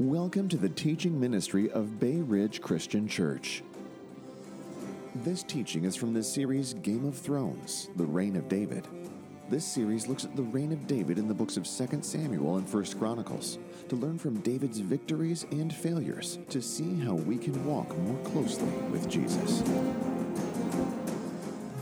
Welcome to the teaching ministry of Bay Ridge Christian Church. This teaching is from the series Game of Thrones The Reign of David. This series looks at the reign of David in the books of 2 Samuel and 1 Chronicles to learn from David's victories and failures to see how we can walk more closely with Jesus.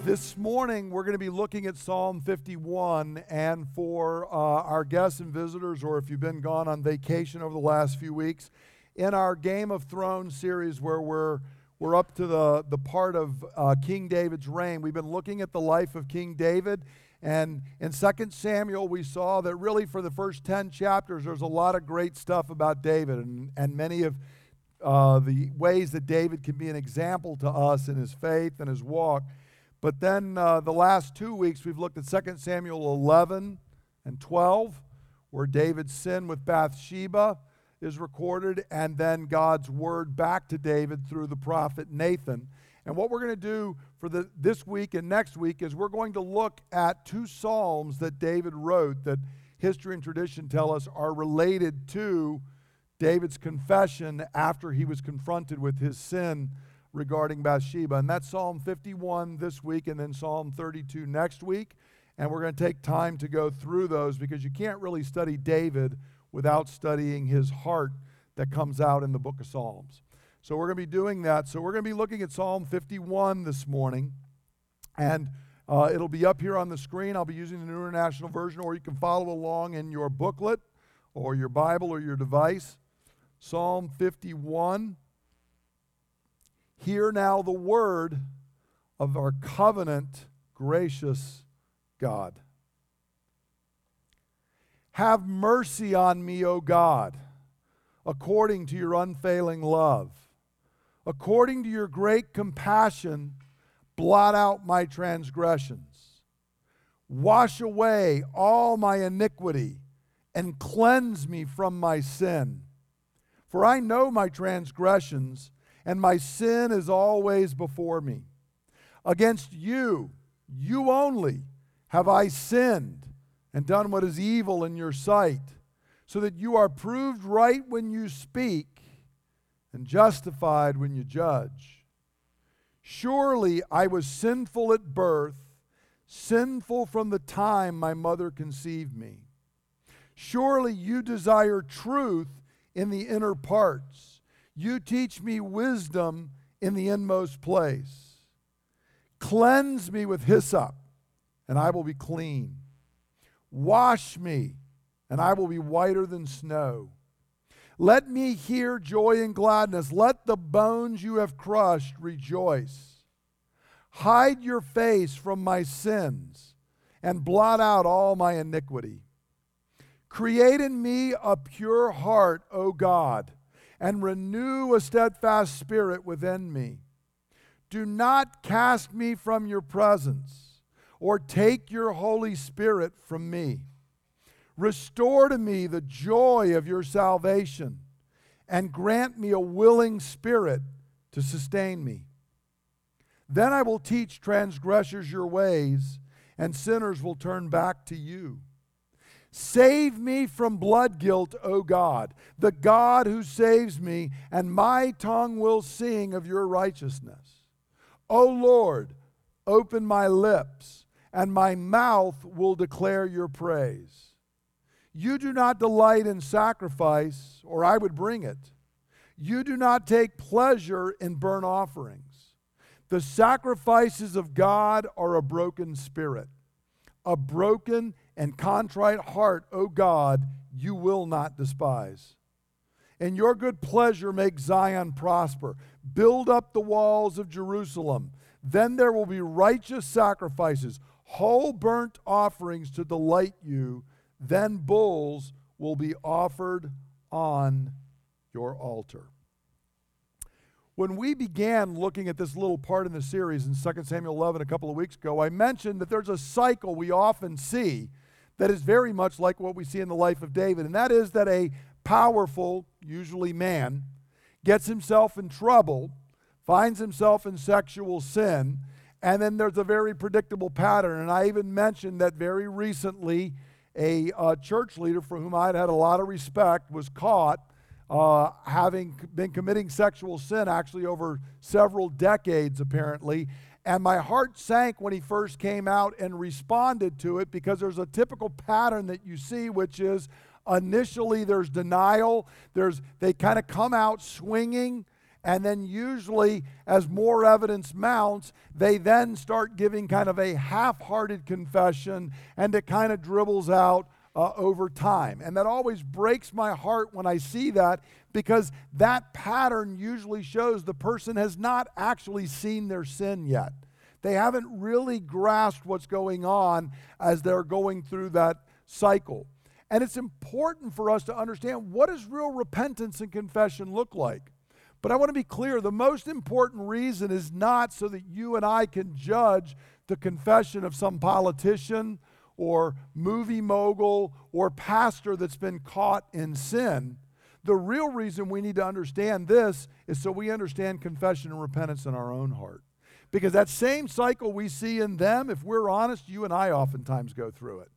This morning, we're going to be looking at Psalm 51. And for uh, our guests and visitors, or if you've been gone on vacation over the last few weeks, in our Game of Thrones series, where we're, we're up to the, the part of uh, King David's reign, we've been looking at the life of King David. And in 2 Samuel, we saw that really for the first 10 chapters, there's a lot of great stuff about David and, and many of uh, the ways that David can be an example to us in his faith and his walk. But then uh, the last two weeks, we've looked at 2 Samuel 11 and 12, where David's sin with Bathsheba is recorded, and then God's word back to David through the prophet Nathan. And what we're going to do for the, this week and next week is we're going to look at two psalms that David wrote that history and tradition tell us are related to David's confession after he was confronted with his sin regarding Bathsheba. And that's Psalm 51 this week and then Psalm 32 next week. And we're going to take time to go through those because you can't really study David without studying his heart that comes out in the book of Psalms. So we're going to be doing that. So we're going to be looking at Psalm 51 this morning. And uh, it'll be up here on the screen. I'll be using the New International Version, or you can follow along in your booklet or your Bible or your device. Psalm 51. Hear now the word of our covenant, gracious God. Have mercy on me, O God, according to your unfailing love. According to your great compassion, blot out my transgressions. Wash away all my iniquity and cleanse me from my sin. For I know my transgressions and my sin is always before me. Against you, you only, have I sinned and done what is evil in your sight, so that you are proved right when you speak and justified when you judge. Surely I was sinful at birth, sinful from the time my mother conceived me. Surely you desire truth in the inner parts you teach me wisdom in the inmost place. Cleanse me with hyssop, and I will be clean. Wash me, and I will be whiter than snow. Let me hear joy and gladness. Let the bones you have crushed rejoice. Hide your face from my sins and blot out all my iniquity. Create in me a pure heart, O God and renew a steadfast spirit within me. Do not cast me from your presence or take your Holy Spirit from me. Restore to me the joy of your salvation and grant me a willing spirit to sustain me. Then I will teach transgressors your ways, and sinners will turn back to you. Save me from blood guilt, O God, the God who saves me, and my tongue will sing of your righteousness. O Lord, open my lips, and my mouth will declare your praise. You do not delight in sacrifice, or I would bring it. You do not take pleasure in burnt offerings. The sacrifices of God are a broken spirit, a broken and contrite heart, O God, you will not despise. In your good pleasure, make Zion prosper. Build up the walls of Jerusalem. Then there will be righteous sacrifices, whole burnt offerings to delight you. Then bulls will be offered on your altar. When we began looking at this little part in the series in 2 Samuel 11 a couple of weeks ago, I mentioned that there's a cycle we often see that is very much like what we see in the life of David, and that is that a powerful, usually man, gets himself in trouble, finds himself in sexual sin, and then there's a very predictable pattern. And I even mentioned that very recently a uh, church leader for whom I'd had a lot of respect was caught uh, having been committing sexual sin actually over several decades, apparently. And my heart sank when he first came out and responded to it because there's a typical pattern that you see, which is initially there's denial, there's, they kind of come out swinging. And then, usually, as more evidence mounts, they then start giving kind of a half hearted confession and it kind of dribbles out uh, over time. And that always breaks my heart when I see that because that pattern usually shows the person has not actually seen their sin yet. They haven't really grasped what's going on as they're going through that cycle. And it's important for us to understand what does real repentance and confession look like? But I want to be clear the most important reason is not so that you and I can judge the confession of some politician or movie mogul or pastor that's been caught in sin. The real reason we need to understand this is so we understand confession and repentance in our own heart. Because that same cycle we see in them, if we're honest, you and I oftentimes go through it.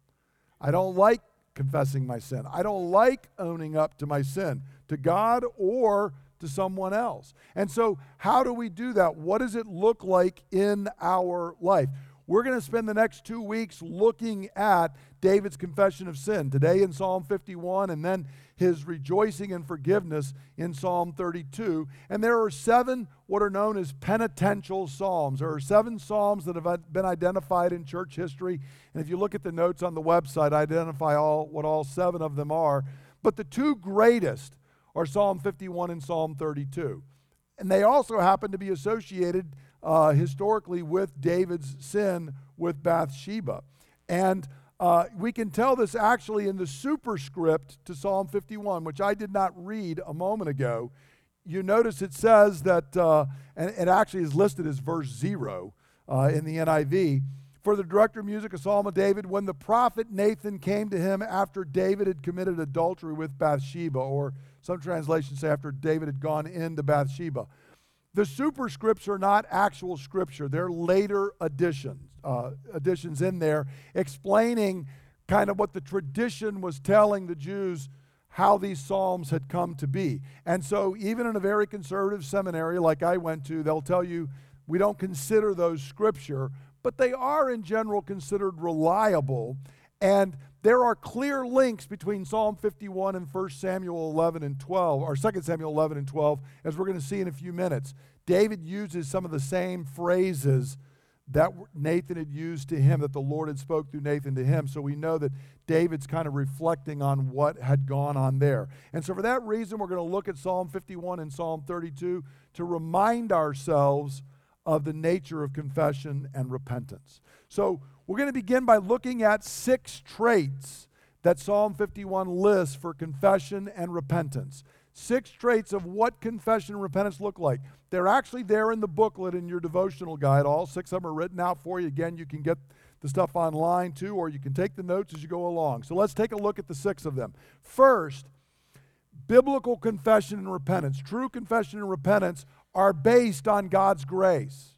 I don't like confessing my sin. I don't like owning up to my sin to God or to someone else. And so, how do we do that? What does it look like in our life? We're going to spend the next two weeks looking at David's confession of sin. Today in Psalm 51, and then his rejoicing and forgiveness in Psalm 32. And there are seven what are known as penitential psalms. There are seven psalms that have been identified in church history. And if you look at the notes on the website, I identify all what all seven of them are. But the two greatest are Psalm 51 and Psalm 32. And they also happen to be associated uh, historically with David's sin with Bathsheba. And uh, we can tell this actually in the superscript to Psalm 51, which I did not read a moment ago. You notice it says that, uh, and it actually is listed as verse 0 uh, in the NIV. For the director of music, a psalm of David, when the prophet Nathan came to him after David had committed adultery with Bathsheba, or some translations say after David had gone into Bathsheba. The superscripts are not actual scripture, they're later additions, uh, additions in there explaining kind of what the tradition was telling the Jews how these psalms had come to be. And so, even in a very conservative seminary like I went to, they'll tell you we don't consider those scripture, but they are in general considered reliable. And there are clear links between Psalm 51 and 1 Samuel 11 and 12, or 2 Samuel 11 and 12, as we're going to see in a few minutes. David uses some of the same phrases that Nathan had used to him, that the Lord had spoke through Nathan to him. So we know that David's kind of reflecting on what had gone on there. And so for that reason, we're going to look at Psalm 51 and Psalm 32 to remind ourselves of the nature of confession and repentance. So we're going to begin by looking at six traits that Psalm 51 lists for confession and repentance. Six traits of what confession and repentance look like. They're actually there in the booklet in your devotional guide. All six of them are written out for you. Again, you can get the stuff online too, or you can take the notes as you go along. So let's take a look at the six of them. First, biblical confession and repentance. True confession and repentance are based on God's grace.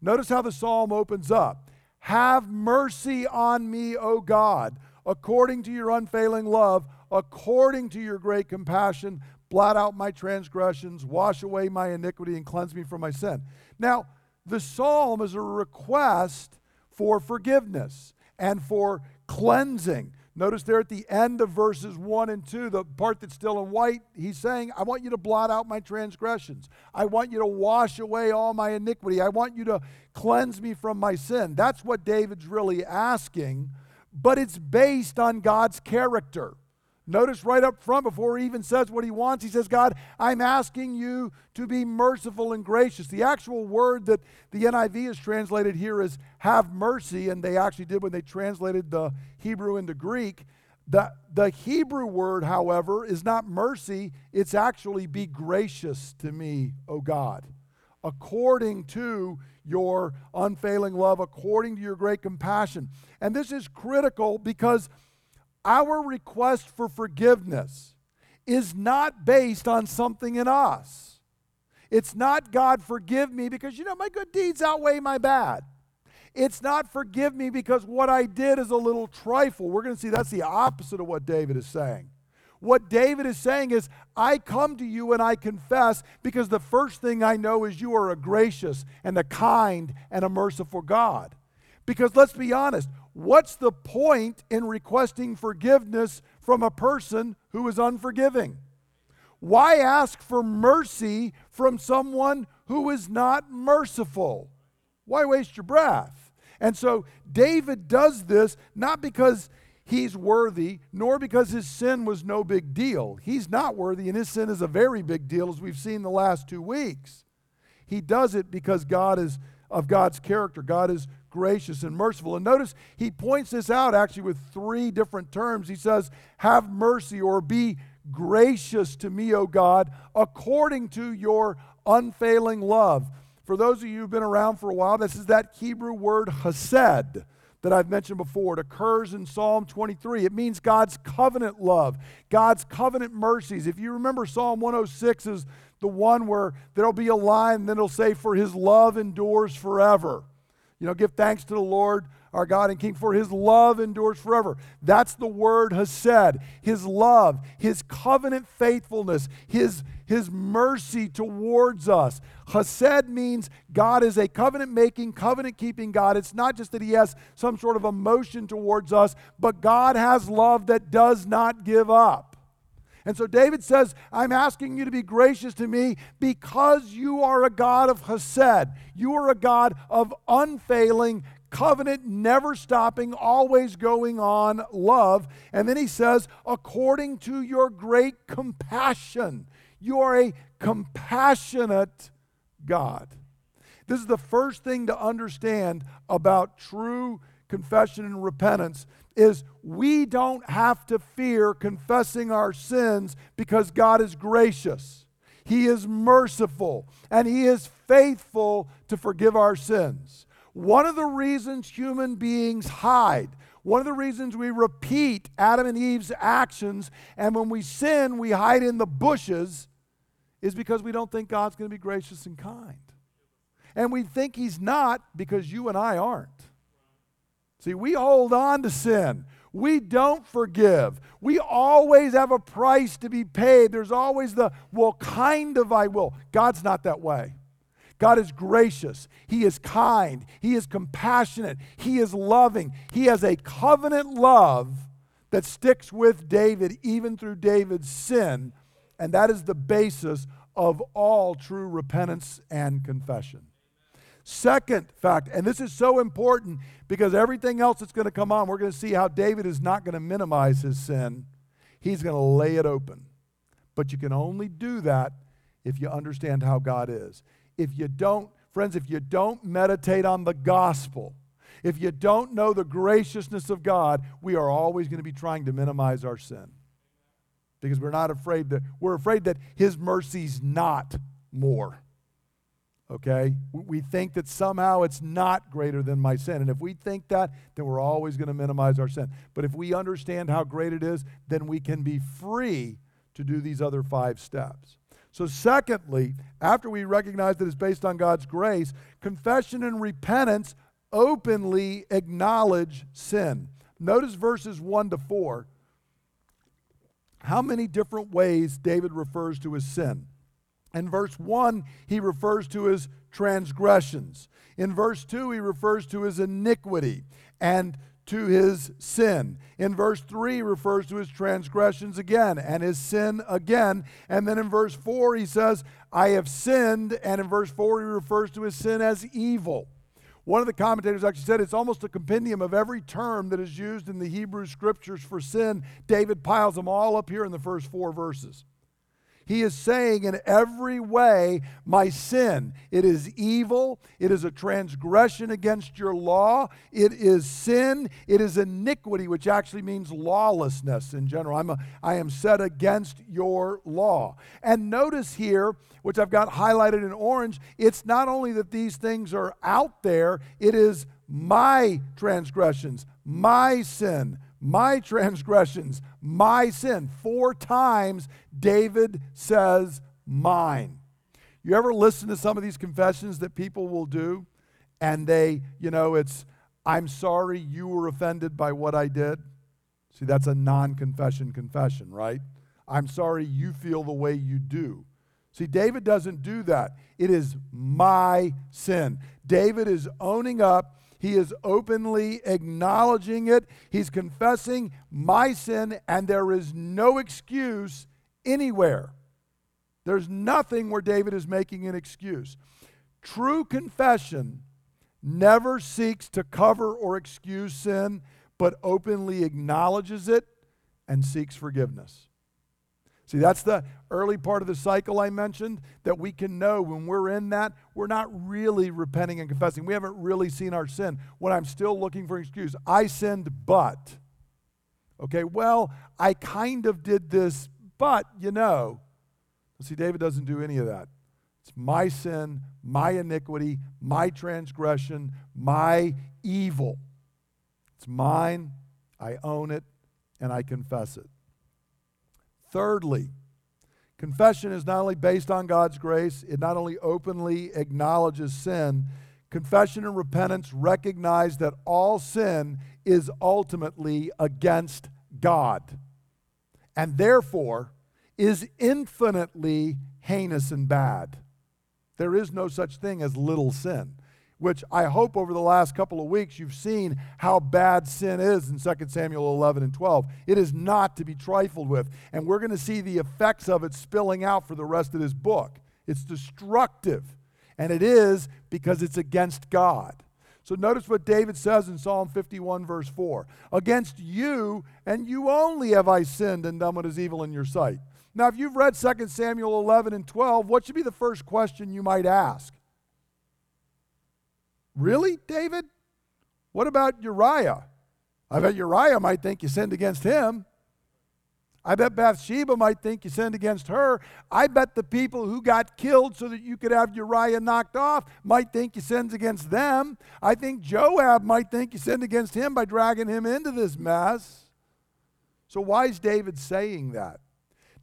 Notice how the psalm opens up. Have mercy on me, O God, according to your unfailing love, according to your great compassion. Blot out my transgressions, wash away my iniquity, and cleanse me from my sin. Now, the psalm is a request for forgiveness and for cleansing. Notice there at the end of verses 1 and 2, the part that's still in white, he's saying, I want you to blot out my transgressions. I want you to wash away all my iniquity. I want you to cleanse me from my sin. That's what David's really asking, but it's based on God's character. Notice right up front, before he even says what he wants, he says, God, I'm asking you to be merciful and gracious. The actual word that the NIV is translated here is have mercy, and they actually did when they translated the Hebrew into Greek. The, the Hebrew word, however, is not mercy, it's actually be gracious to me, O God, according to your unfailing love, according to your great compassion. And this is critical because our request for forgiveness is not based on something in us. It's not, God, forgive me because, you know, my good deeds outweigh my bad. It's not forgive me because what I did is a little trifle. We're going to see that's the opposite of what David is saying. what David is saying is, I come to you and I confess because the first thing I know is you are a gracious and a kind and a merciful God. Because let's be honest, what's the point in requesting forgiveness from a person who is unforgiving? Why ask for mercy from someone who is not merciful? Why waste your breath? And so David does this not because he's worthy, nor because his sin was no big deal. He's not worthy, and his sin is a very big deal, as we've seen the last two weeks. He does it because God is of God's character. God is gracious and merciful. And notice he points this out actually with three different terms. He says, Have mercy or be gracious to me, O God, according to your unfailing love. For those of you who've been around for a while, this is that Hebrew word hesed that I've mentioned before. It occurs in Psalm 23. It means God's covenant love, God's covenant mercies. If you remember, Psalm 106 is the one where there'll be a line, then it'll say, For his love endures forever. You know, give thanks to the Lord our God and King, for his love endures forever. That's the word hesed. His love, his covenant faithfulness, his, his mercy towards us. Hesed means God is a covenant making, covenant keeping God. It's not just that he has some sort of emotion towards us, but God has love that does not give up. And so David says, I'm asking you to be gracious to me because you are a God of Hesed. You are a God of unfailing, covenant, never stopping, always going on love. And then he says, according to your great compassion. You are a compassionate God. This is the first thing to understand about true confession and repentance is we don't have to fear confessing our sins because God is gracious. He is merciful and he is faithful to forgive our sins. One of the reasons human beings hide, one of the reasons we repeat Adam and Eve's actions, and when we sin, we hide in the bushes, is because we don't think God's going to be gracious and kind. And we think He's not because you and I aren't. See, we hold on to sin. We don't forgive. We always have a price to be paid. There's always the, well, kind of I will. God's not that way. God is gracious. He is kind. He is compassionate. He is loving. He has a covenant love that sticks with David even through David's sin. And that is the basis of all true repentance and confession. Second fact, and this is so important because everything else that's going to come on, we're going to see how David is not going to minimize his sin. He's going to lay it open. But you can only do that if you understand how God is if you don't, friends, if you don't meditate on the gospel, if you don't know the graciousness of God, we are always going to be trying to minimize our sin. Because we're not afraid that, we're afraid that His mercy's not more. Okay? We think that somehow it's not greater than my sin. And if we think that, then we're always going to minimize our sin. But if we understand how great it is, then we can be free to do these other five steps. So, secondly, after we recognize that it's based on God's grace, confession and repentance openly acknowledge sin. Notice verses 1 to 4. How many different ways David refers to his sin? In verse 1, he refers to his transgressions. In verse 2, he refers to his iniquity. And to his sin. In verse 3, he refers to his transgressions again and his sin again. And then in verse 4, he says, I have sinned. And in verse 4, he refers to his sin as evil. One of the commentators actually said it's almost a compendium of every term that is used in the Hebrew scriptures for sin. David piles them all up here in the first four verses. He is saying in every way, my sin, it is evil, it is a transgression against your law, it is sin, it is iniquity, which actually means lawlessness in general. I'm a, I am set against your law. And notice here, which I've got highlighted in orange, it's not only that these things are out there, it is my transgressions, my sin, my transgressions, my sin. Four times David says, mine. You ever listen to some of these confessions that people will do and they, you know, it's, I'm sorry you were offended by what I did? See, that's a non confession confession, right? I'm sorry you feel the way you do. See, David doesn't do that. It is my sin. David is owning up. He is openly acknowledging it. He's confessing my sin, and there is no excuse anywhere. There's nothing where David is making an excuse. True confession never seeks to cover or excuse sin, but openly acknowledges it and seeks forgiveness. See, that's the early part of the cycle I mentioned that we can know when we're in that, we're not really repenting and confessing. We haven't really seen our sin. When I'm still looking for an excuse, I sinned, but. Okay, well, I kind of did this, but you know. See, David doesn't do any of that. It's my sin, my iniquity, my transgression, my evil. It's mine, I own it, and I confess it. Thirdly, confession is not only based on God's grace, it not only openly acknowledges sin, confession and repentance recognize that all sin is ultimately against God and therefore is infinitely heinous and bad. There is no such thing as little sin which I hope over the last couple of weeks you've seen how bad sin is in 2 Samuel 11 and 12. It is not to be trifled with. And we're going to see the effects of it spilling out for the rest of this book. It's destructive. And it is because it's against God. So notice what David says in Psalm 51, verse 4 Against you and you only have I sinned and done what is evil in your sight. Now, if you've read 2 Samuel 11 and 12, what should be the first question you might ask? Really, David? What about Uriah? I bet Uriah might think you sinned against him. I bet Bathsheba might think you sinned against her. I bet the people who got killed so that you could have Uriah knocked off might think you sinned against them. I think Joab might think you sinned against him by dragging him into this mess. So, why is David saying that?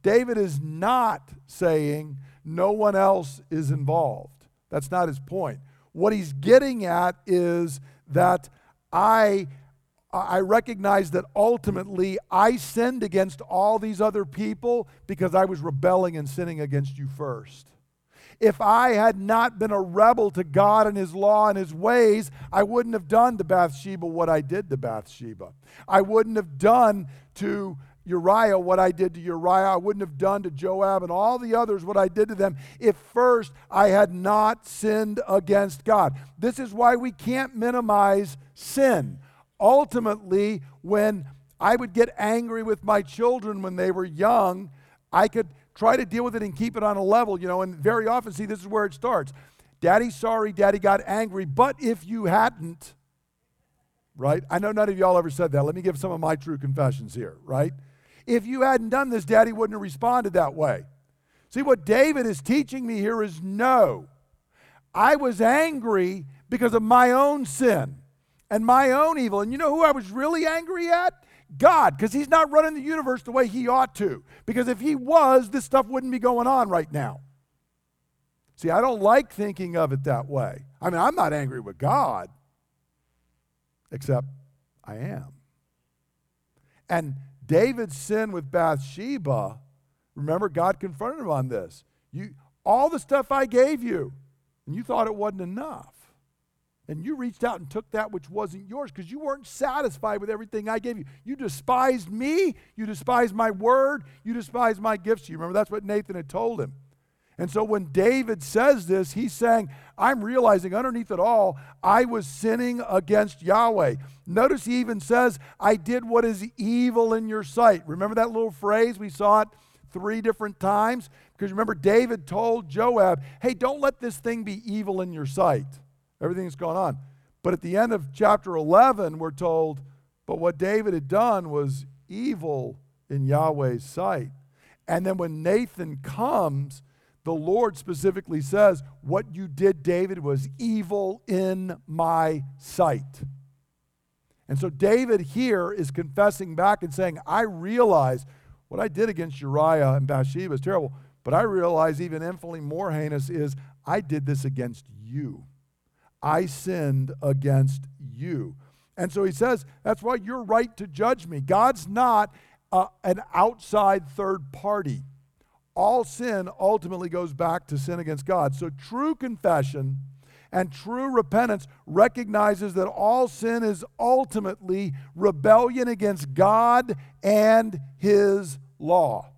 David is not saying no one else is involved. That's not his point. What he's getting at is that I I recognize that ultimately I sinned against all these other people because I was rebelling and sinning against you first. If I had not been a rebel to God and His law and His ways, I wouldn't have done to Bathsheba what I did to Bathsheba. I wouldn't have done to Uriah what I did to Uriah. I wouldn't have done to Joab and all the others what I did to them if first I had not sinned against God. This is why we can't minimize sin. Ultimately, when I would get angry with my children when they were young, I could try to deal with it and keep it on a level, you know, and very often, see, this is where it starts. Daddy, sorry, daddy got angry, but if you hadn't, right? I know none of y'all ever said that. Let me give some of my true confessions here, right? If you hadn't done this, daddy wouldn't have responded that way. See, what David is teaching me here is no. I was angry because of my own sin and my own evil. And you know who I was really angry at? God, because He's not running the universe the way He ought to. Because if He was, this stuff wouldn't be going on right now. See, I don't like thinking of it that way. I mean, I'm not angry with God, except I am. And David's sin with Bathsheba, remember, God confronted him on this. You, all the stuff I gave you, and you thought it wasn't enough. And you reached out and took that which wasn't yours because you weren't satisfied with everything I gave you. You despised me. You despised my word. You despised my gifts you. Remember, that's what Nathan had told him. And so when David says this, he's saying, I'm realizing underneath it all, I was sinning against Yahweh. Notice he even says, I did what is evil in your sight. Remember that little phrase? We saw it three different times. Because remember, David told Joab, hey, don't let this thing be evil in your sight. Everything's going on. But at the end of chapter 11, we're told, but what David had done was evil in Yahweh's sight. And then when Nathan comes, the Lord specifically says, What you did, David, was evil in my sight. And so David here is confessing back and saying, I realize what I did against Uriah and Bathsheba is terrible, but I realize even infinitely more heinous is I did this against you. I sinned against you. And so he says, That's why you're right to judge me. God's not uh, an outside third party. All sin ultimately goes back to sin against God. So true confession and true repentance recognizes that all sin is ultimately rebellion against God and His law.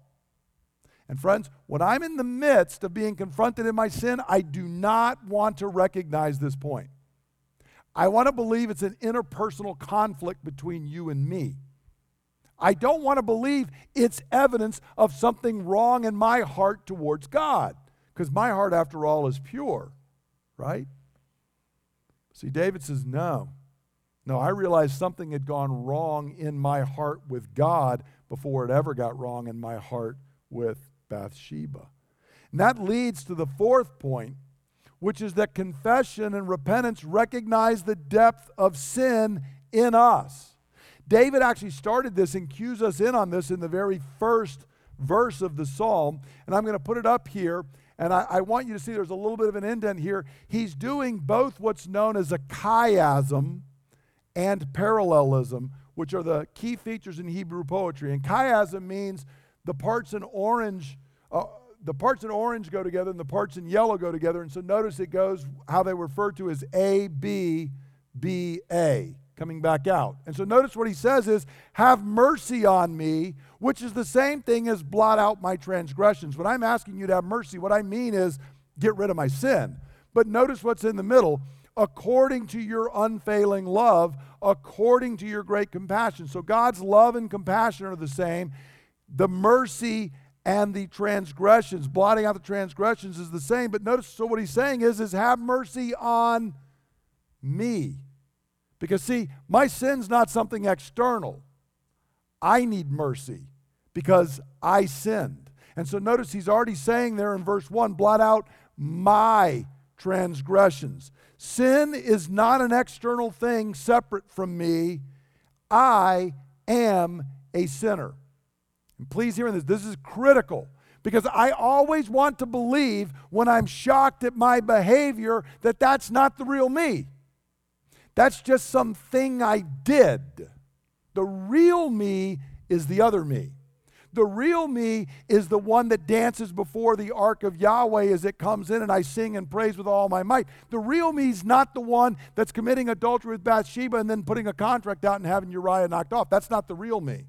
And friends, when I'm in the midst of being confronted in my sin, I do not want to recognize this point. I want to believe it's an interpersonal conflict between you and me. I don't want to believe it's evidence of something wrong in my heart towards God, because my heart, after all, is pure, right? See, David says, No. No, I realized something had gone wrong in my heart with God before it ever got wrong in my heart with Bathsheba. And that leads to the fourth point, which is that confession and repentance recognize the depth of sin in us. David actually started this and cues us in on this in the very first verse of the psalm. And I'm going to put it up here. And I, I, want you to see there's a little bit of an indent here. He's doing both what's known as a chiasm and parallelism, which are the key features in Hebrew poetry. And chiasm means the parts in orange. Uh, the parts in orange go together and the parts in yellow go together. And so notice it goes how they refer to as A, B, B, A coming back out. And so notice what he says is, Have mercy on me, which is the same thing as blot out my transgressions. When I'm asking you to have mercy, what I mean is get rid of my sin. But notice what's in the middle according to your unfailing love, according to your great compassion. So God's love and compassion are the same. The mercy and the transgressions, blotting out the transgressions is the same. But notice, so what he's saying is, is have mercy on me. Because, see, my sin's not something external. I need mercy because I sinned. And so notice he's already saying there in verse 1 blot out my transgressions. Sin is not an external thing separate from me. I am a sinner. And please hear this, this is critical because I always want to believe when I'm shocked at my behavior that that's not the real me. That's just something I did. The real me is the other me. The real me is the one that dances before the ark of Yahweh as it comes in and I sing and praise with all my might. The real me is not the one that's committing adultery with Bathsheba and then putting a contract out and having Uriah knocked off. That's not the real me.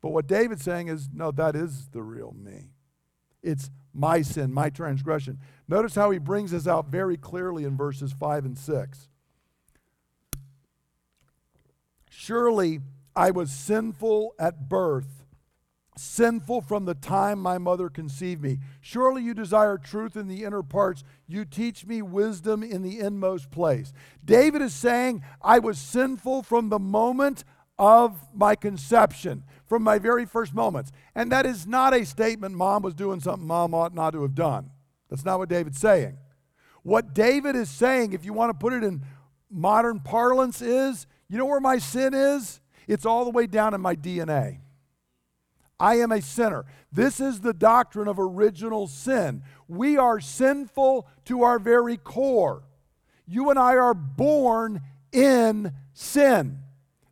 But what David's saying is, no, that is the real me. It's my sin, my transgression. Notice how he brings this out very clearly in verses 5 and 6. Surely I was sinful at birth, sinful from the time my mother conceived me. Surely you desire truth in the inner parts. You teach me wisdom in the inmost place. David is saying, I was sinful from the moment of my conception, from my very first moments. And that is not a statement mom was doing something mom ought not to have done. That's not what David's saying. What David is saying, if you want to put it in modern parlance, is you know where my sin is? It's all the way down in my DNA. I am a sinner. This is the doctrine of original sin. We are sinful to our very core. You and I are born in sin.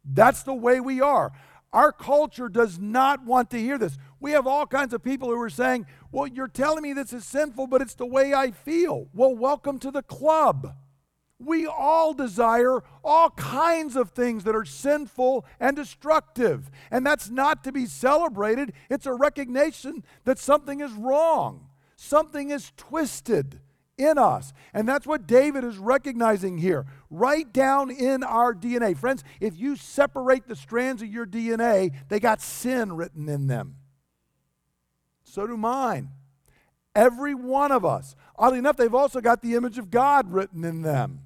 That's the way we are. Our culture does not want to hear this. We have all kinds of people who are saying, Well, you're telling me this is sinful, but it's the way I feel. Well, welcome to the club. We all desire all kinds of things that are sinful and destructive. And that's not to be celebrated. It's a recognition that something is wrong, something is twisted in us. And that's what David is recognizing here, right down in our DNA. Friends, if you separate the strands of your DNA, they got sin written in them. So do mine. Every one of us. Oddly enough, they've also got the image of God written in them.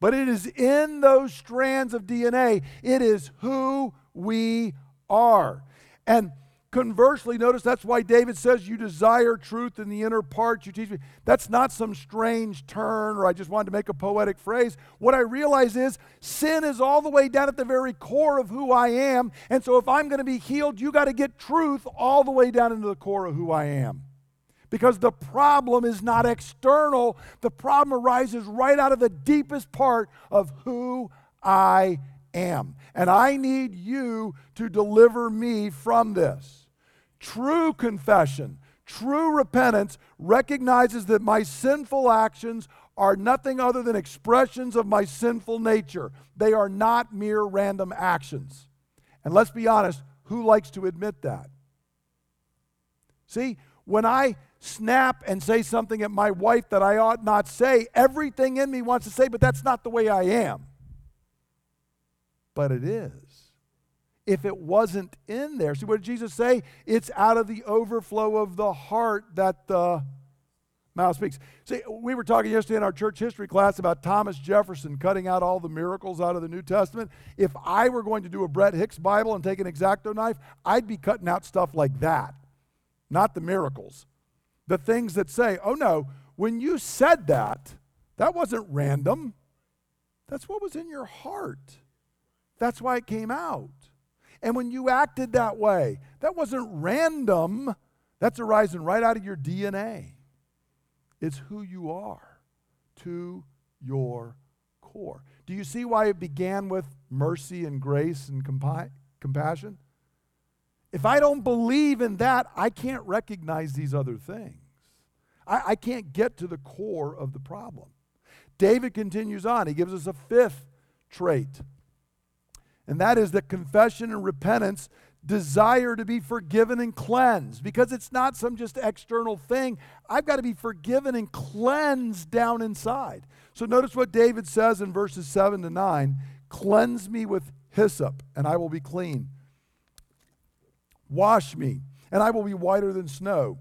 But it is in those strands of DNA, it is who we are. And conversely, notice that's why David says, You desire truth in the inner parts, you teach me. That's not some strange turn, or I just wanted to make a poetic phrase. What I realize is sin is all the way down at the very core of who I am. And so if I'm going to be healed, you got to get truth all the way down into the core of who I am because the problem is not external. The problem arises right out of the deepest part of who I am. And I need you to deliver me from this. True confession, true repentance recognizes that my sinful actions are nothing other than expressions of my sinful nature. They are not mere random actions. And let's be honest, who likes to admit that? See, when I snap and say something at my wife that I ought not say, everything in me wants to say, but that's not the way I am. But it is. If it wasn't in there, see what did Jesus say? It's out of the overflow of the heart that the mouth speaks. See, we were talking yesterday in our church history class about Thomas Jefferson cutting out all the miracles out of the New Testament. If I were going to do a Brett Hicks Bible and take an exacto knife, I'd be cutting out stuff like that, not the miracles the things that say, oh no, when you said that, that wasn't random. That's what was in your heart. That's why it came out. And when you acted that way, that wasn't random. That's arising right out of your DNA. It's who you are to your core. Do you see why it began with mercy and grace and compi- compassion? If I don't believe in that, I can't recognize these other things. I, I can't get to the core of the problem. David continues on. He gives us a fifth trait, and that is that confession and repentance desire to be forgiven and cleansed because it's not some just external thing. I've got to be forgiven and cleansed down inside. So notice what David says in verses 7 to 9 Cleanse me with hyssop, and I will be clean. Wash me, and I will be whiter than snow.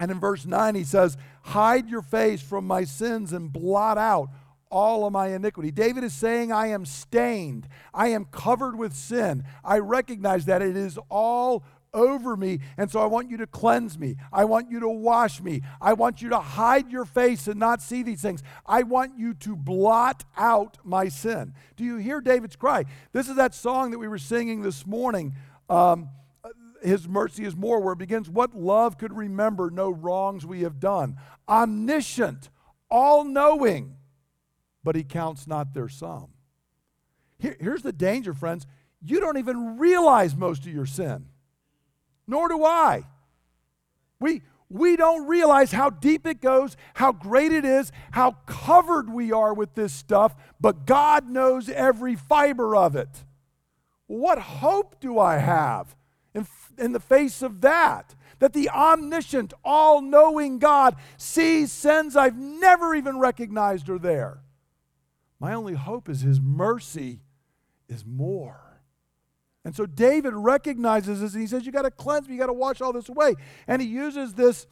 And in verse 9, he says, Hide your face from my sins and blot out all of my iniquity. David is saying, I am stained. I am covered with sin. I recognize that it is all over me. And so I want you to cleanse me. I want you to wash me. I want you to hide your face and not see these things. I want you to blot out my sin. Do you hear David's cry? This is that song that we were singing this morning. Um, his mercy is more, where it begins, What love could remember no wrongs we have done? Omniscient, all knowing, but he counts not their sum. Here, here's the danger, friends. You don't even realize most of your sin, nor do I. We, we don't realize how deep it goes, how great it is, how covered we are with this stuff, but God knows every fiber of it. What hope do I have? In, in the face of that. That the omniscient, all knowing God sees sins I've never even recognized are there. My only hope is His mercy is more. And so David recognizes this and he says, You got to cleanse me, you got to wash all this away. And he uses this.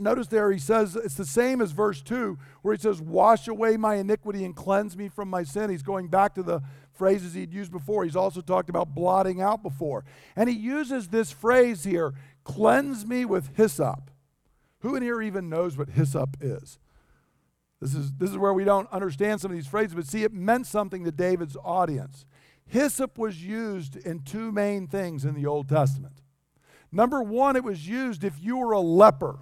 Notice there, he says, it's the same as verse 2, where he says, Wash away my iniquity and cleanse me from my sin. He's going back to the phrases he'd used before. He's also talked about blotting out before. And he uses this phrase here cleanse me with hyssop. Who in here even knows what hyssop is? This is, this is where we don't understand some of these phrases, but see, it meant something to David's audience. Hyssop was used in two main things in the Old Testament. Number one, it was used if you were a leper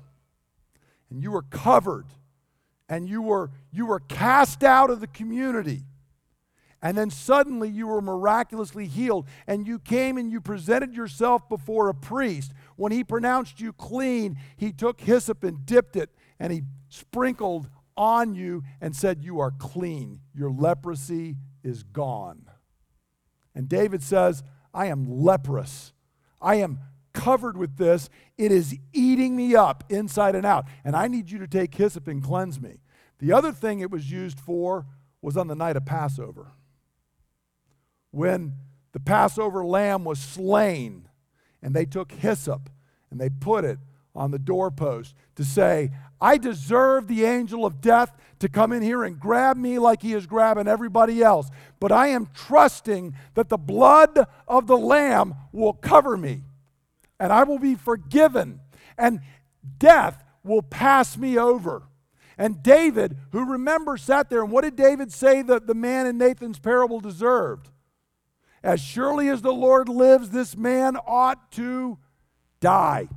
and you were covered and you were, you were cast out of the community and then suddenly you were miraculously healed, and you came and you presented yourself before a priest. When he pronounced you clean, he took hyssop and dipped it, and he sprinkled on you and said, You are clean. Your leprosy is gone. And David says, I am leprous. I am covered with this. It is eating me up inside and out. And I need you to take hyssop and cleanse me. The other thing it was used for was on the night of Passover when the Passover lamb was slain, and they took hyssop and they put it on the doorpost to say, I deserve the angel of death to come in here and grab me like he is grabbing everybody else. But I am trusting that the blood of the Lamb will cover me and I will be forgiven and death will pass me over. And David, who remember, sat there and what did David say that the man in Nathan's parable deserved? As surely as the Lord lives, this man ought to die.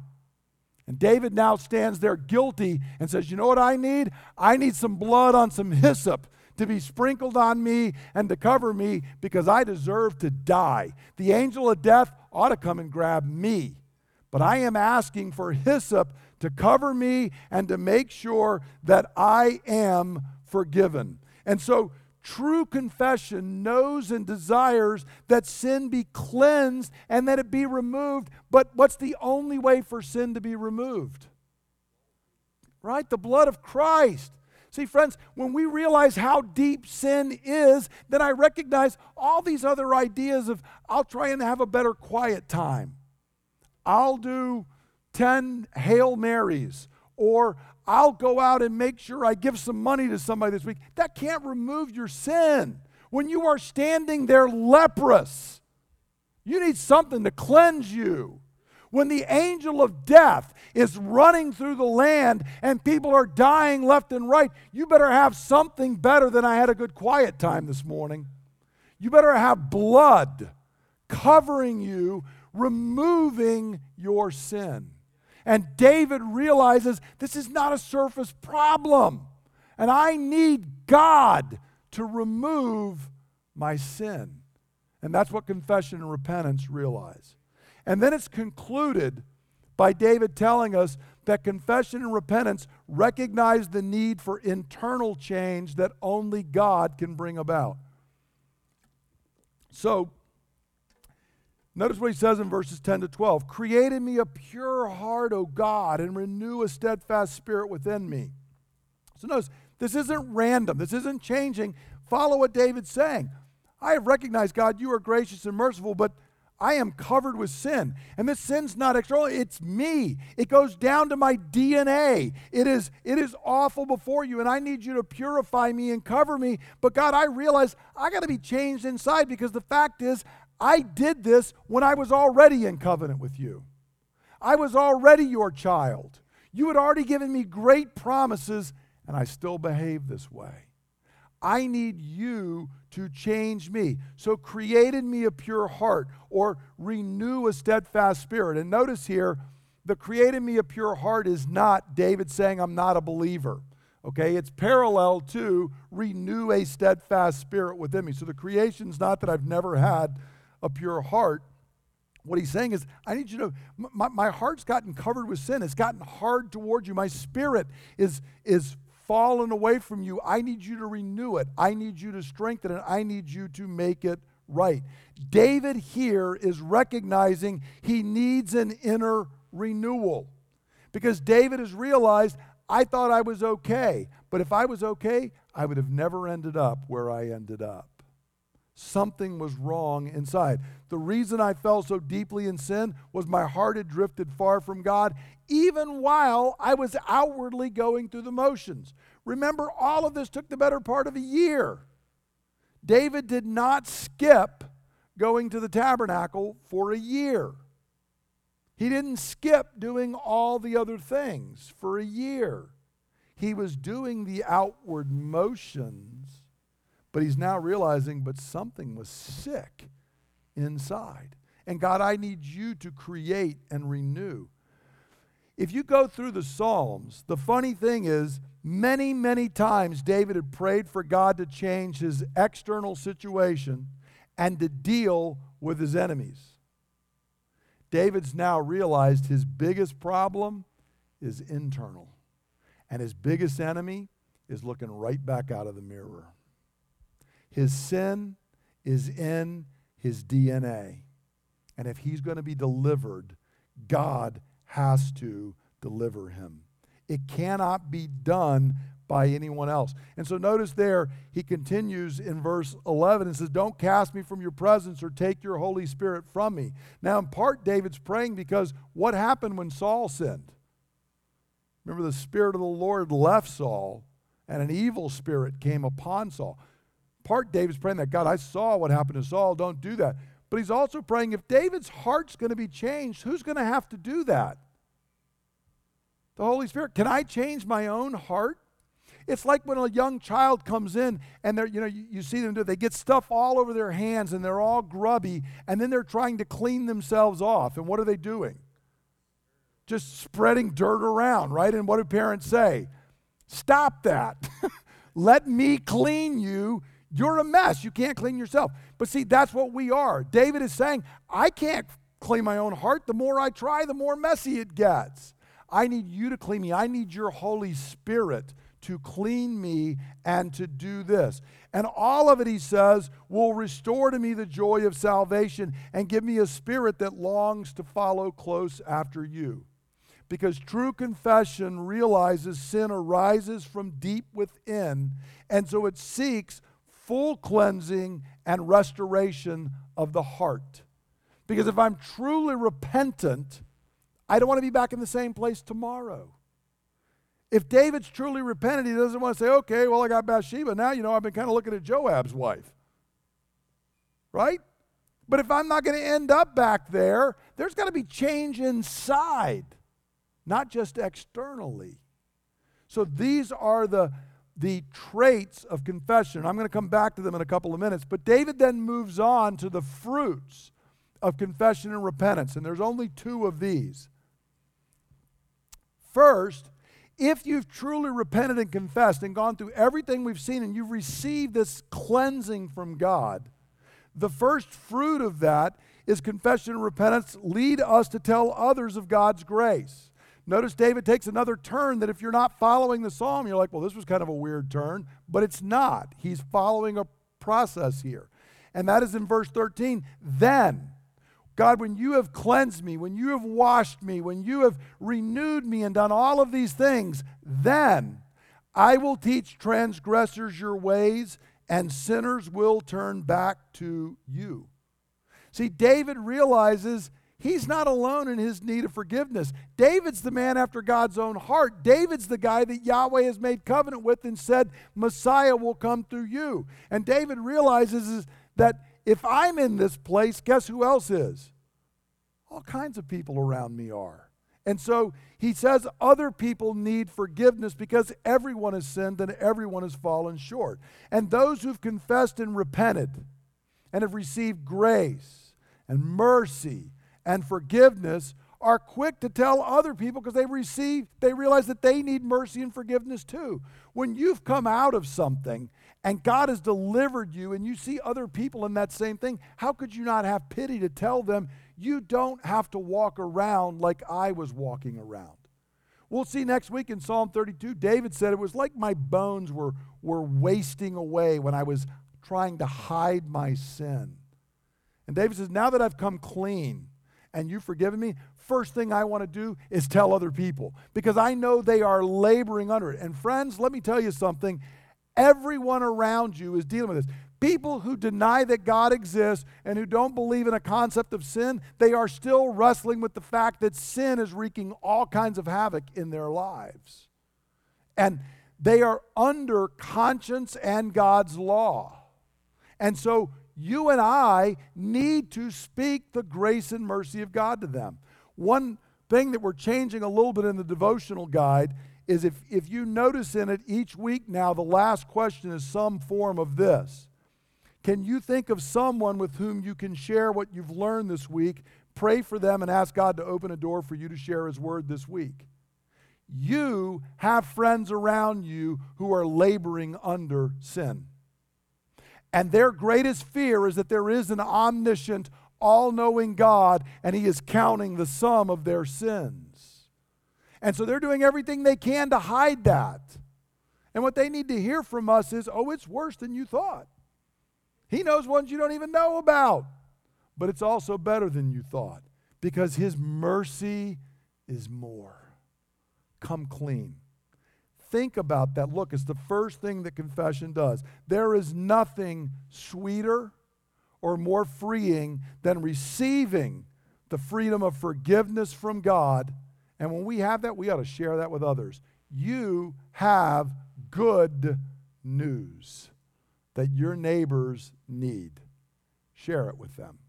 And David now stands there guilty and says, You know what I need? I need some blood on some hyssop to be sprinkled on me and to cover me because I deserve to die. The angel of death ought to come and grab me. But I am asking for hyssop to cover me and to make sure that I am forgiven. And so, true confession knows and desires that sin be cleansed and that it be removed. But what's the only way for sin to be removed? Right? The blood of Christ. See, friends, when we realize how deep sin is, then I recognize all these other ideas of I'll try and have a better quiet time. I'll do 10 Hail Marys, or I'll go out and make sure I give some money to somebody this week. That can't remove your sin. When you are standing there leprous, you need something to cleanse you. When the angel of death is running through the land and people are dying left and right, you better have something better than I had a good quiet time this morning. You better have blood covering you, removing your sin. And David realizes this is not a surface problem. And I need God to remove my sin. And that's what confession and repentance realize. And then it's concluded by David telling us that confession and repentance recognize the need for internal change that only God can bring about. So, notice what he says in verses 10 to 12 Create in me a pure heart, O God, and renew a steadfast spirit within me. So, notice this isn't random, this isn't changing. Follow what David's saying. I have recognized, God, you are gracious and merciful, but I am covered with sin. And this sin's not external, it's me. It goes down to my DNA. It is, it is awful before you, and I need you to purify me and cover me. But God, I realize I got to be changed inside because the fact is, I did this when I was already in covenant with you. I was already your child. You had already given me great promises, and I still behave this way. I need you to change me. So create in me a pure heart or renew a steadfast spirit. And notice here, the create in me a pure heart is not David saying, I'm not a believer. Okay, it's parallel to renew a steadfast spirit within me. So the creation's not that I've never had a pure heart. What he's saying is, I need you to, my, my heart's gotten covered with sin. It's gotten hard towards you. My spirit is, is fallen away from you. I need you to renew it. I need you to strengthen it. I need you to make it right. David here is recognizing he needs an inner renewal because David has realized I thought I was okay, but if I was okay, I would have never ended up where I ended up. Something was wrong inside. The reason I fell so deeply in sin was my heart had drifted far from God, even while I was outwardly going through the motions. Remember, all of this took the better part of a year. David did not skip going to the tabernacle for a year. He didn't skip doing all the other things for a year. He was doing the outward motions, but he's now realizing, but something was sick inside. And God, I need you to create and renew. If you go through the Psalms, the funny thing is, many, many times David had prayed for God to change his external situation and to deal with his enemies. David's now realized his biggest problem is internal, and his biggest enemy is looking right back out of the mirror. His sin is in his DNA. And if he's going to be delivered, God has to deliver him. It cannot be done by anyone else. And so notice there, he continues in verse 11 and says, Don't cast me from your presence or take your Holy Spirit from me. Now, in part, David's praying because what happened when Saul sinned? Remember, the Spirit of the Lord left Saul, and an evil spirit came upon Saul. Part David's praying that God, I saw what happened to Saul, don't do that. But he's also praying if David's heart's going to be changed, who's going to have to do that? The Holy Spirit. Can I change my own heart? It's like when a young child comes in and they're, you know, you, you see them do, they get stuff all over their hands and they're all grubby, and then they're trying to clean themselves off. And what are they doing? Just spreading dirt around, right? And what do parents say? Stop that. Let me clean you. You're a mess. You can't clean yourself. But see, that's what we are. David is saying, I can't clean my own heart. The more I try, the more messy it gets. I need you to clean me. I need your Holy Spirit to clean me and to do this. And all of it, he says, will restore to me the joy of salvation and give me a spirit that longs to follow close after you. Because true confession realizes sin arises from deep within, and so it seeks full cleansing and restoration of the heart. Because if I'm truly repentant, I don't want to be back in the same place tomorrow. If David's truly repentant, he doesn't want to say, okay, well, I got Bathsheba. Now, you know, I've been kind of looking at Joab's wife. Right? But if I'm not going to end up back there, there's got to be change inside, not just externally. So these are the, the traits of confession. I'm going to come back to them in a couple of minutes. But David then moves on to the fruits of confession and repentance. And there's only two of these. First, if you've truly repented and confessed and gone through everything we've seen and you've received this cleansing from God, the first fruit of that is confession and repentance lead us to tell others of God's grace. Notice David takes another turn that if you're not following the psalm, you're like, well, this was kind of a weird turn, but it's not. He's following a process here. And that is in verse 13. Then, God, when you have cleansed me, when you have washed me, when you have renewed me and done all of these things, then I will teach transgressors your ways, and sinners will turn back to you. See, David realizes he's not alone in his need of forgiveness. David's the man after God's own heart. David's the guy that Yahweh has made covenant with and said, Messiah will come through you. And David realizes that if I'm in this place, guess who else is? All kinds of people around me are. And so he says other people need forgiveness because everyone has sinned and everyone has fallen short. And those who've confessed and repented and have received grace and mercy and forgiveness are quick to tell other people because they receive they realize that they need mercy and forgiveness too. When you've come out of something and God has delivered you and you see other people in that same thing, how could you not have pity to tell them you don't have to walk around like I was walking around? We'll see next week in Psalm 32, David said it was like my bones were, were wasting away when I was trying to hide my sin. And David says, Now that I've come clean and you've forgiven me, first thing I want to do is tell other people because I know they are laboring under it. And friends, let me tell you something Everyone around you is dealing with this. People who deny that God exists and who don't believe in a concept of sin, they are still wrestling with the fact that sin is wreaking all kinds of havoc in their lives. And they are under conscience and God's law. And so you and I need to speak the grace and mercy of God to them. One thing that we're changing a little bit in the devotional guide is if, if you notice in it each week now, the last question is some form of this. Can you think of someone with whom you can share what you've learned this week? Pray for them and ask God to open a door for you to share His word this week. You have friends around you who are laboring under sin. And their greatest fear is that there is an omniscient, all knowing God, and He is counting the sum of their sins. And so they're doing everything they can to hide that. And what they need to hear from us is, oh, it's worse than you thought. He knows ones you don't even know about. But it's also better than you thought because His mercy is more. Come clean. Think about that. Look, it's the first thing that confession does. There is nothing sweeter or more freeing than receiving the freedom of forgiveness from God and when we have that, we ought to share that with others. You have good news that your neighbors need. Share it with them.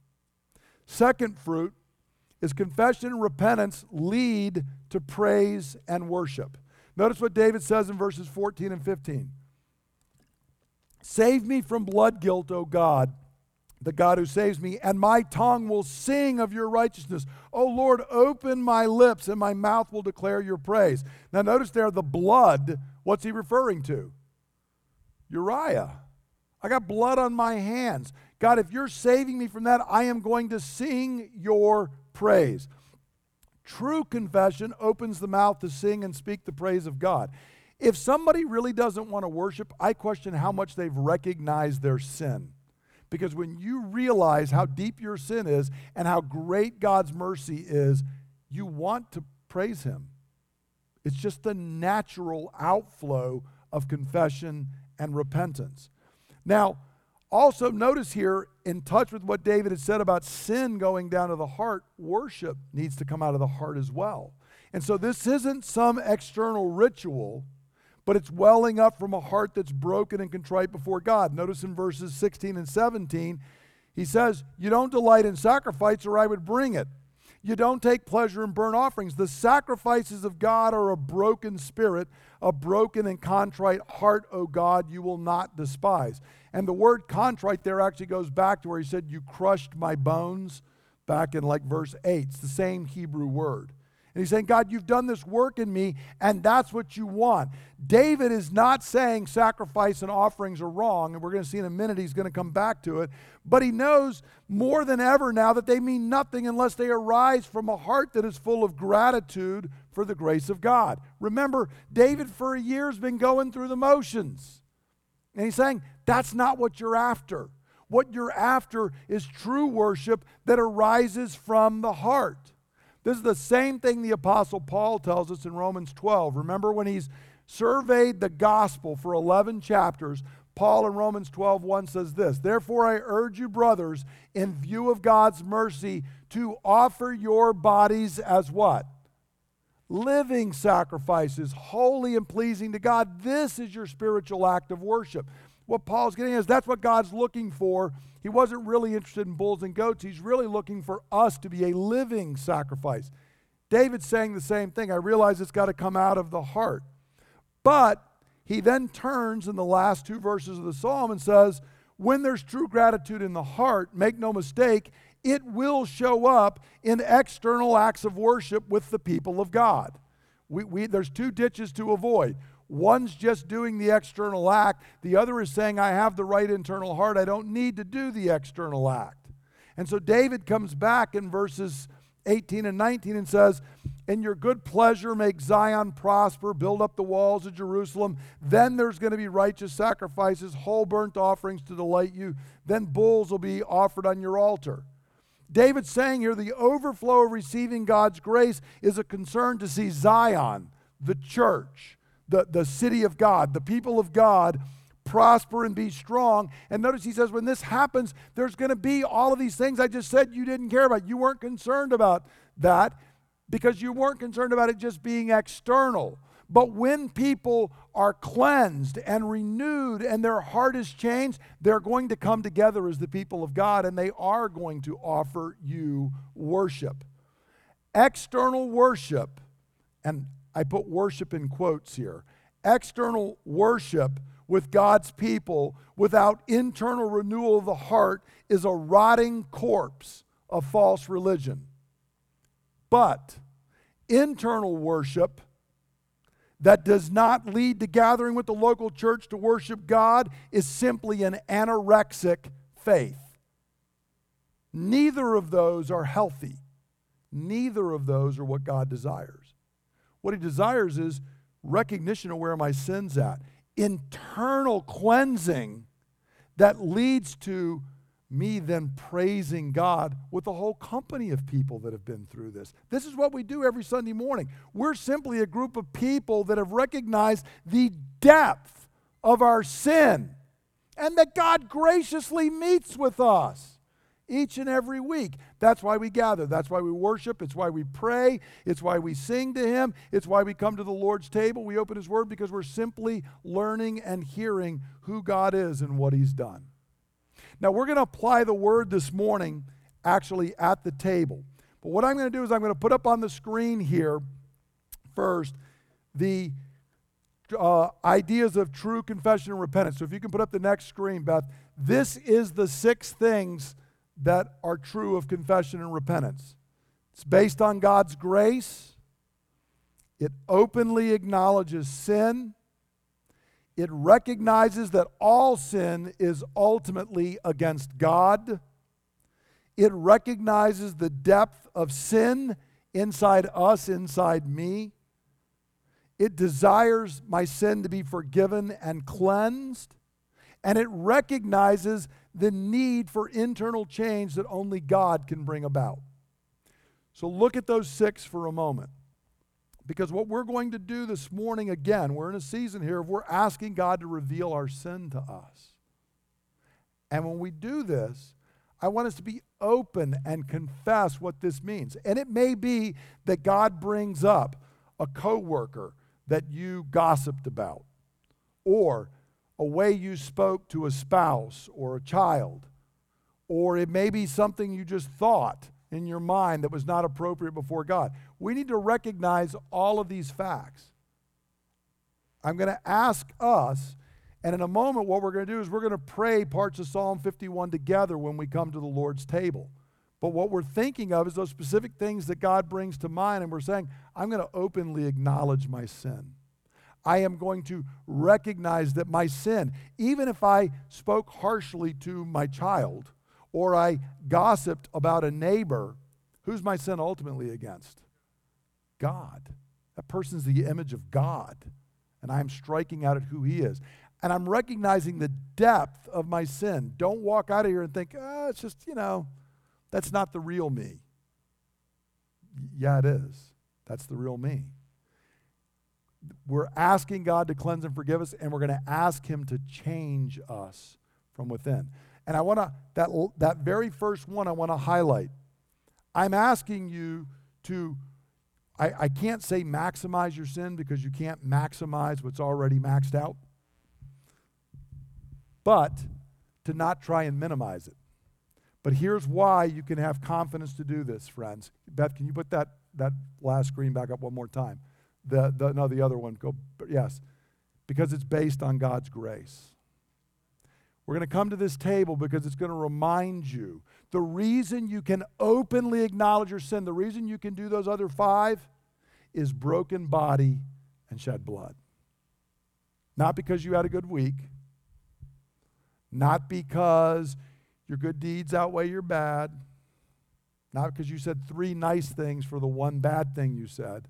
Second fruit is confession and repentance lead to praise and worship. Notice what David says in verses 14 and 15. Save me from blood guilt, O God the God who saves me, and my tongue will sing of your righteousness. O Lord, open my lips, and my mouth will declare your praise. Now, notice there the blood, what's he referring to? Uriah. I got blood on my hands. God, if you're saving me from that, I am going to sing your praise. True confession opens the mouth to sing and speak the praise of God. If somebody really doesn't want to worship, I question how much they've recognized their sin. Because when you realize how deep your sin is and how great God's mercy is, you want to praise Him. It's just the natural outflow of confession and repentance. Now, also notice here, in touch with what David had said about sin going down to the heart, worship needs to come out of the heart as well. And so this isn't some external ritual but it's welling up from a heart that's broken and contrite before God. Notice in verses 16 and 17, he says, You don't delight in sacrifice, or I would bring it. You don't take pleasure in burnt offerings. The sacrifices of God are a broken spirit, a broken and contrite heart, O God, you will not despise. And the word contrite there actually goes back to where he said, You crushed my bones, back in like verse 8. It's the same Hebrew word. And he's saying, God, you've done this work in me, and that's what you want. David is not saying sacrifice and offerings are wrong, and we're going to see in a minute he's going to come back to it. But he knows more than ever now that they mean nothing unless they arise from a heart that is full of gratitude for the grace of God. Remember, David for a year has been going through the motions. And he's saying, that's not what you're after. What you're after is true worship that arises from the heart. This is the same thing the Apostle Paul tells us in Romans 12. Remember when he's surveyed the gospel for 11 chapters, Paul in Romans 12, 1 says this Therefore, I urge you, brothers, in view of God's mercy, to offer your bodies as what? Living sacrifices, holy and pleasing to God. This is your spiritual act of worship. What Paul's getting is that's what God's looking for he wasn't really interested in bulls and goats. He's really looking for us to be a living sacrifice. David's saying the same thing. I realize it's got to come out of the heart. But he then turns in the last two verses of the psalm and says, When there's true gratitude in the heart, make no mistake, it will show up in external acts of worship with the people of God. We, we, there's two ditches to avoid. One's just doing the external act, the other is saying, I have the right internal heart. I don't need to do the external act. And so David comes back in verses 18 and 19 and says, In your good pleasure, make Zion prosper, build up the walls of Jerusalem. Then there's going to be righteous sacrifices, whole burnt offerings to delight you. Then bulls will be offered on your altar. David's saying here the overflow of receiving God's grace is a concern to see Zion, the church, the, the city of God, the people of God, prosper and be strong. And notice he says, when this happens, there's going to be all of these things I just said you didn't care about. You weren't concerned about that because you weren't concerned about it just being external. But when people are cleansed and renewed and their heart is changed, they're going to come together as the people of God and they are going to offer you worship. External worship, and I put worship in quotes here. External worship with God's people without internal renewal of the heart is a rotting corpse of false religion. But internal worship that does not lead to gathering with the local church to worship God is simply an anorexic faith. Neither of those are healthy. Neither of those are what God desires. What he desires is recognition of where my sin's at, internal cleansing that leads to me then praising God with a whole company of people that have been through this. This is what we do every Sunday morning. We're simply a group of people that have recognized the depth of our sin and that God graciously meets with us each and every week. That's why we gather. That's why we worship. It's why we pray. It's why we sing to Him. It's why we come to the Lord's table. We open His Word because we're simply learning and hearing who God is and what He's done. Now, we're going to apply the Word this morning actually at the table. But what I'm going to do is I'm going to put up on the screen here first the uh, ideas of true confession and repentance. So if you can put up the next screen, Beth, this is the six things that are true of confession and repentance. It's based on God's grace, it openly acknowledges sin, It recognizes that all sin is ultimately against God. It recognizes the depth of sin inside us, inside me. It desires my sin to be forgiven and cleansed. And it recognizes the need for internal change that only God can bring about. So look at those six for a moment. Because what we're going to do this morning, again, we're in a season here of we're asking God to reveal our sin to us. And when we do this, I want us to be open and confess what this means. And it may be that God brings up a coworker that you gossiped about, or a way you spoke to a spouse or a child, or it may be something you just thought in your mind that was not appropriate before God. We need to recognize all of these facts. I'm going to ask us, and in a moment, what we're going to do is we're going to pray parts of Psalm 51 together when we come to the Lord's table. But what we're thinking of is those specific things that God brings to mind, and we're saying, I'm going to openly acknowledge my sin. I am going to recognize that my sin, even if I spoke harshly to my child, or I gossiped about a neighbor, who's my sin ultimately against? God. That person's the image of God, and I'm striking out at who He is. And I'm recognizing the depth of my sin. Don't walk out of here and think, oh, it's just, you know, that's not the real me. Yeah, it is. That's the real me. We're asking God to cleanse and forgive us, and we're going to ask Him to change us from within. And I want to, that, that very first one, I want to highlight. I'm asking you to, I, I can't say maximize your sin because you can't maximize what's already maxed out, but to not try and minimize it. But here's why you can have confidence to do this, friends. Beth, can you put that, that last screen back up one more time? The, the, no, the other one. Go, yes. Because it's based on God's grace. We're going to come to this table because it's going to remind you the reason you can openly acknowledge your sin, the reason you can do those other five is broken body and shed blood. Not because you had a good week, not because your good deeds outweigh your bad, not because you said three nice things for the one bad thing you said,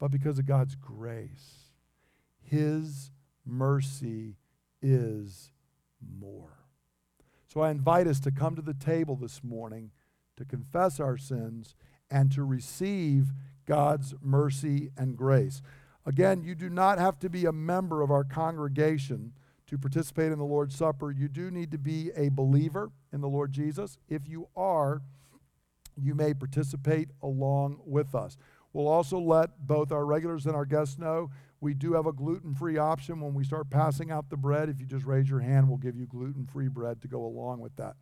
but because of God's grace. His mercy is more. So I invite us to come to the table this morning to confess our sins and to receive God's mercy and grace. Again, you do not have to be a member of our congregation to participate in the Lord's Supper. You do need to be a believer in the Lord Jesus. If you are, you may participate along with us. We'll also let both our regulars and our guests know we do have a gluten free option when we start passing out the bread. If you just raise your hand, we'll give you gluten free bread to go along with that.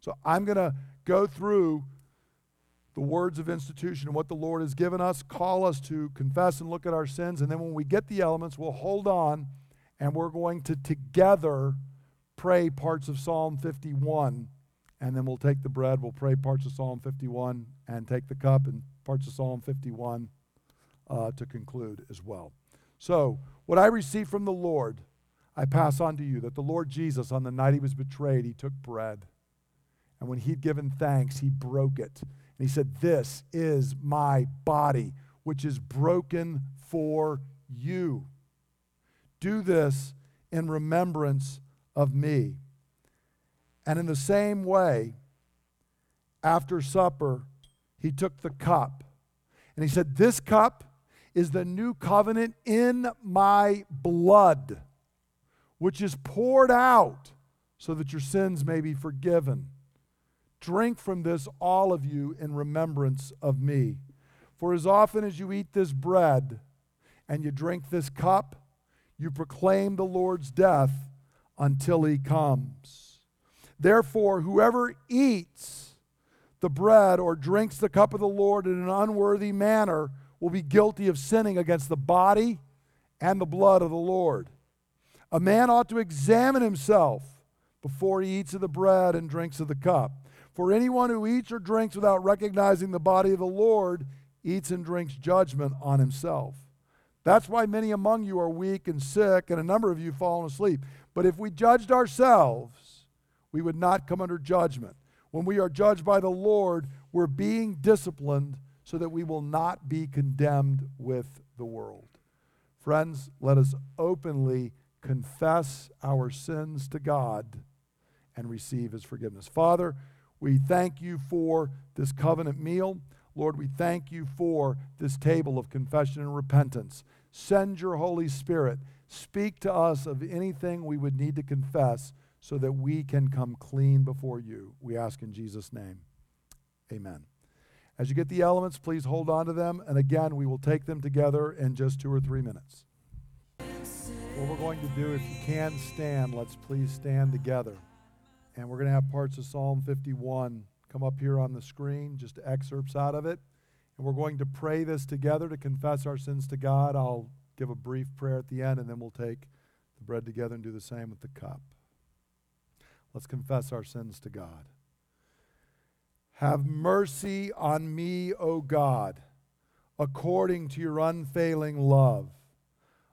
So I'm going to go through the words of institution and what the Lord has given us, call us to confess and look at our sins. And then when we get the elements, we'll hold on and we're going to together pray parts of Psalm 51. And then we'll take the bread, we'll pray parts of Psalm 51, and take the cup and parts of Psalm 51 uh, to conclude as well. So, what I received from the Lord, I pass on to you that the Lord Jesus, on the night he was betrayed, he took bread. And when he'd given thanks, he broke it. And he said, This is my body, which is broken for you. Do this in remembrance of me. And in the same way, after supper, he took the cup. And he said, This cup is the new covenant in my blood, which is poured out so that your sins may be forgiven. Drink from this, all of you, in remembrance of me. For as often as you eat this bread and you drink this cup, you proclaim the Lord's death until he comes. Therefore, whoever eats the bread or drinks the cup of the Lord in an unworthy manner, will be guilty of sinning against the body and the blood of the Lord. A man ought to examine himself before he eats of the bread and drinks of the cup. For anyone who eats or drinks without recognizing the body of the Lord eats and drinks judgment on himself. That's why many among you are weak and sick, and a number of you fallen asleep. But if we judged ourselves, we would not come under judgment. When we are judged by the Lord, we're being disciplined so that we will not be condemned with the world. Friends, let us openly confess our sins to God and receive his forgiveness. Father, we thank you for this covenant meal. Lord, we thank you for this table of confession and repentance. Send your Holy Spirit. Speak to us of anything we would need to confess so that we can come clean before you. We ask in Jesus' name. Amen. As you get the elements, please hold on to them. And again, we will take them together in just two or three minutes. What we're going to do, if you can stand, let's please stand together. And we're going to have parts of Psalm 51 come up here on the screen, just excerpts out of it. And we're going to pray this together to confess our sins to God. I'll give a brief prayer at the end, and then we'll take the bread together and do the same with the cup. Let's confess our sins to God. Have mercy on me, O God, according to your unfailing love.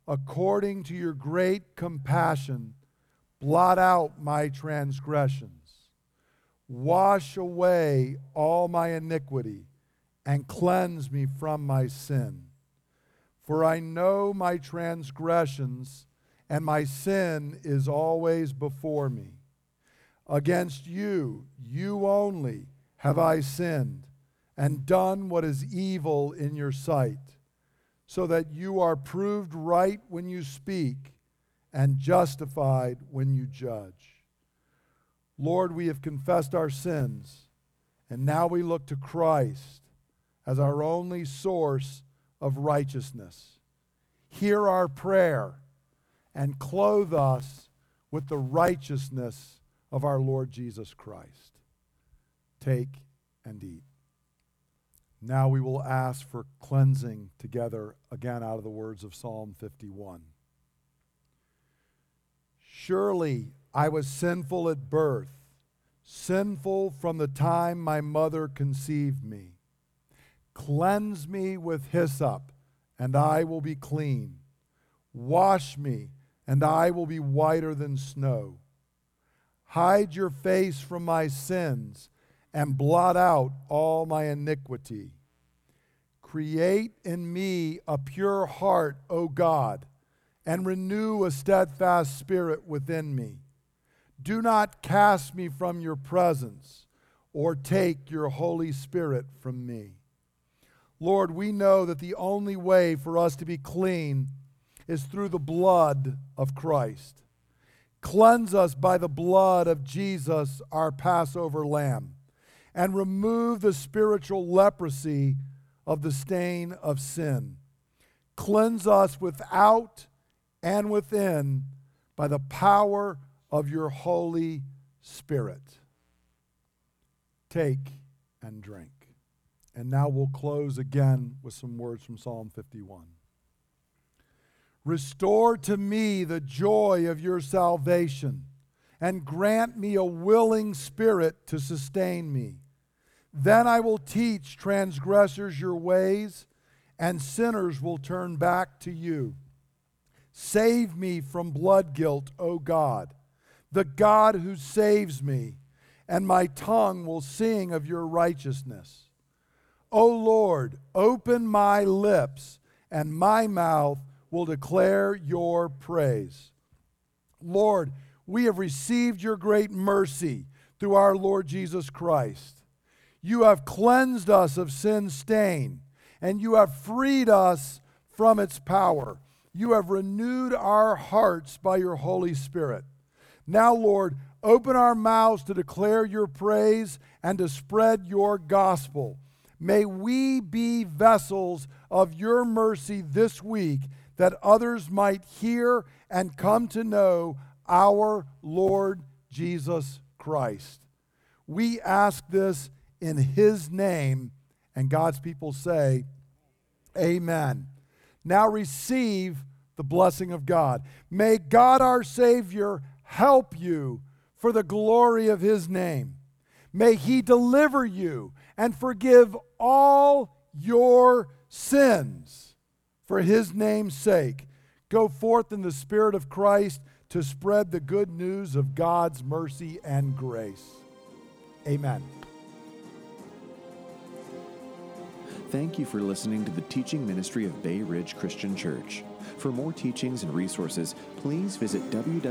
According to your great compassion, blot out my transgressions. Wash away all my iniquity and cleanse me from my sin. For I know my transgressions, and my sin is always before me. Against you, you only, have I sinned and done what is evil in your sight, so that you are proved right when you speak and justified when you judge. Lord, we have confessed our sins, and now we look to Christ as our only source of righteousness. Hear our prayer and clothe us with the righteousness of our Lord Jesus Christ. Take and eat. Now we will ask for cleansing together again out of the words of Psalm 51. Surely I was sinful at birth, sinful from the time my mother conceived me. Cleanse me with hyssop, and I will be clean. Wash me, and I will be whiter than snow. Hide your face from my sins and blot out all my iniquity. Create in me a pure heart, O God, and renew a steadfast spirit within me. Do not cast me from your presence or take your Holy Spirit from me. Lord, we know that the only way for us to be clean is through the blood of Christ. Cleanse us by the blood of Jesus, our Passover lamb, and remove the spiritual leprosy of the stain of sin. Cleanse us without and within by the power of your Holy Spirit. Take and drink. And now we'll close again with some words from Psalm 51. Restore to me the joy of your salvation, and grant me a willing spirit to sustain me. Then I will teach transgressors your ways, and sinners will turn back to you. Save me from blood guilt, O God, the God who saves me, and my tongue will sing of your righteousness. O Lord, open my lips, and my mouth will declare your praise. Lord, we have received your great mercy through our Lord Jesus Christ. You have cleansed us of sin's stain, and you have freed us from its power. You have renewed our hearts by your Holy Spirit. Now, Lord, open our mouths to declare your praise and to spread your gospel. May we be vessels of your mercy this week that others might hear and come to know our Lord Jesus Christ. We ask this in his name, and God's people say, Amen. Now receive the blessing of God. May God our Savior help you for the glory of his name. May he deliver you and forgive all your sins for his name's sake, go forth in the Spirit of Christ to spread the good news of God's mercy and grace. Amen. Thank you for listening to the teaching ministry of Bay Ridge Christian Church. For more teachings and resources, please visit www.brcc.church.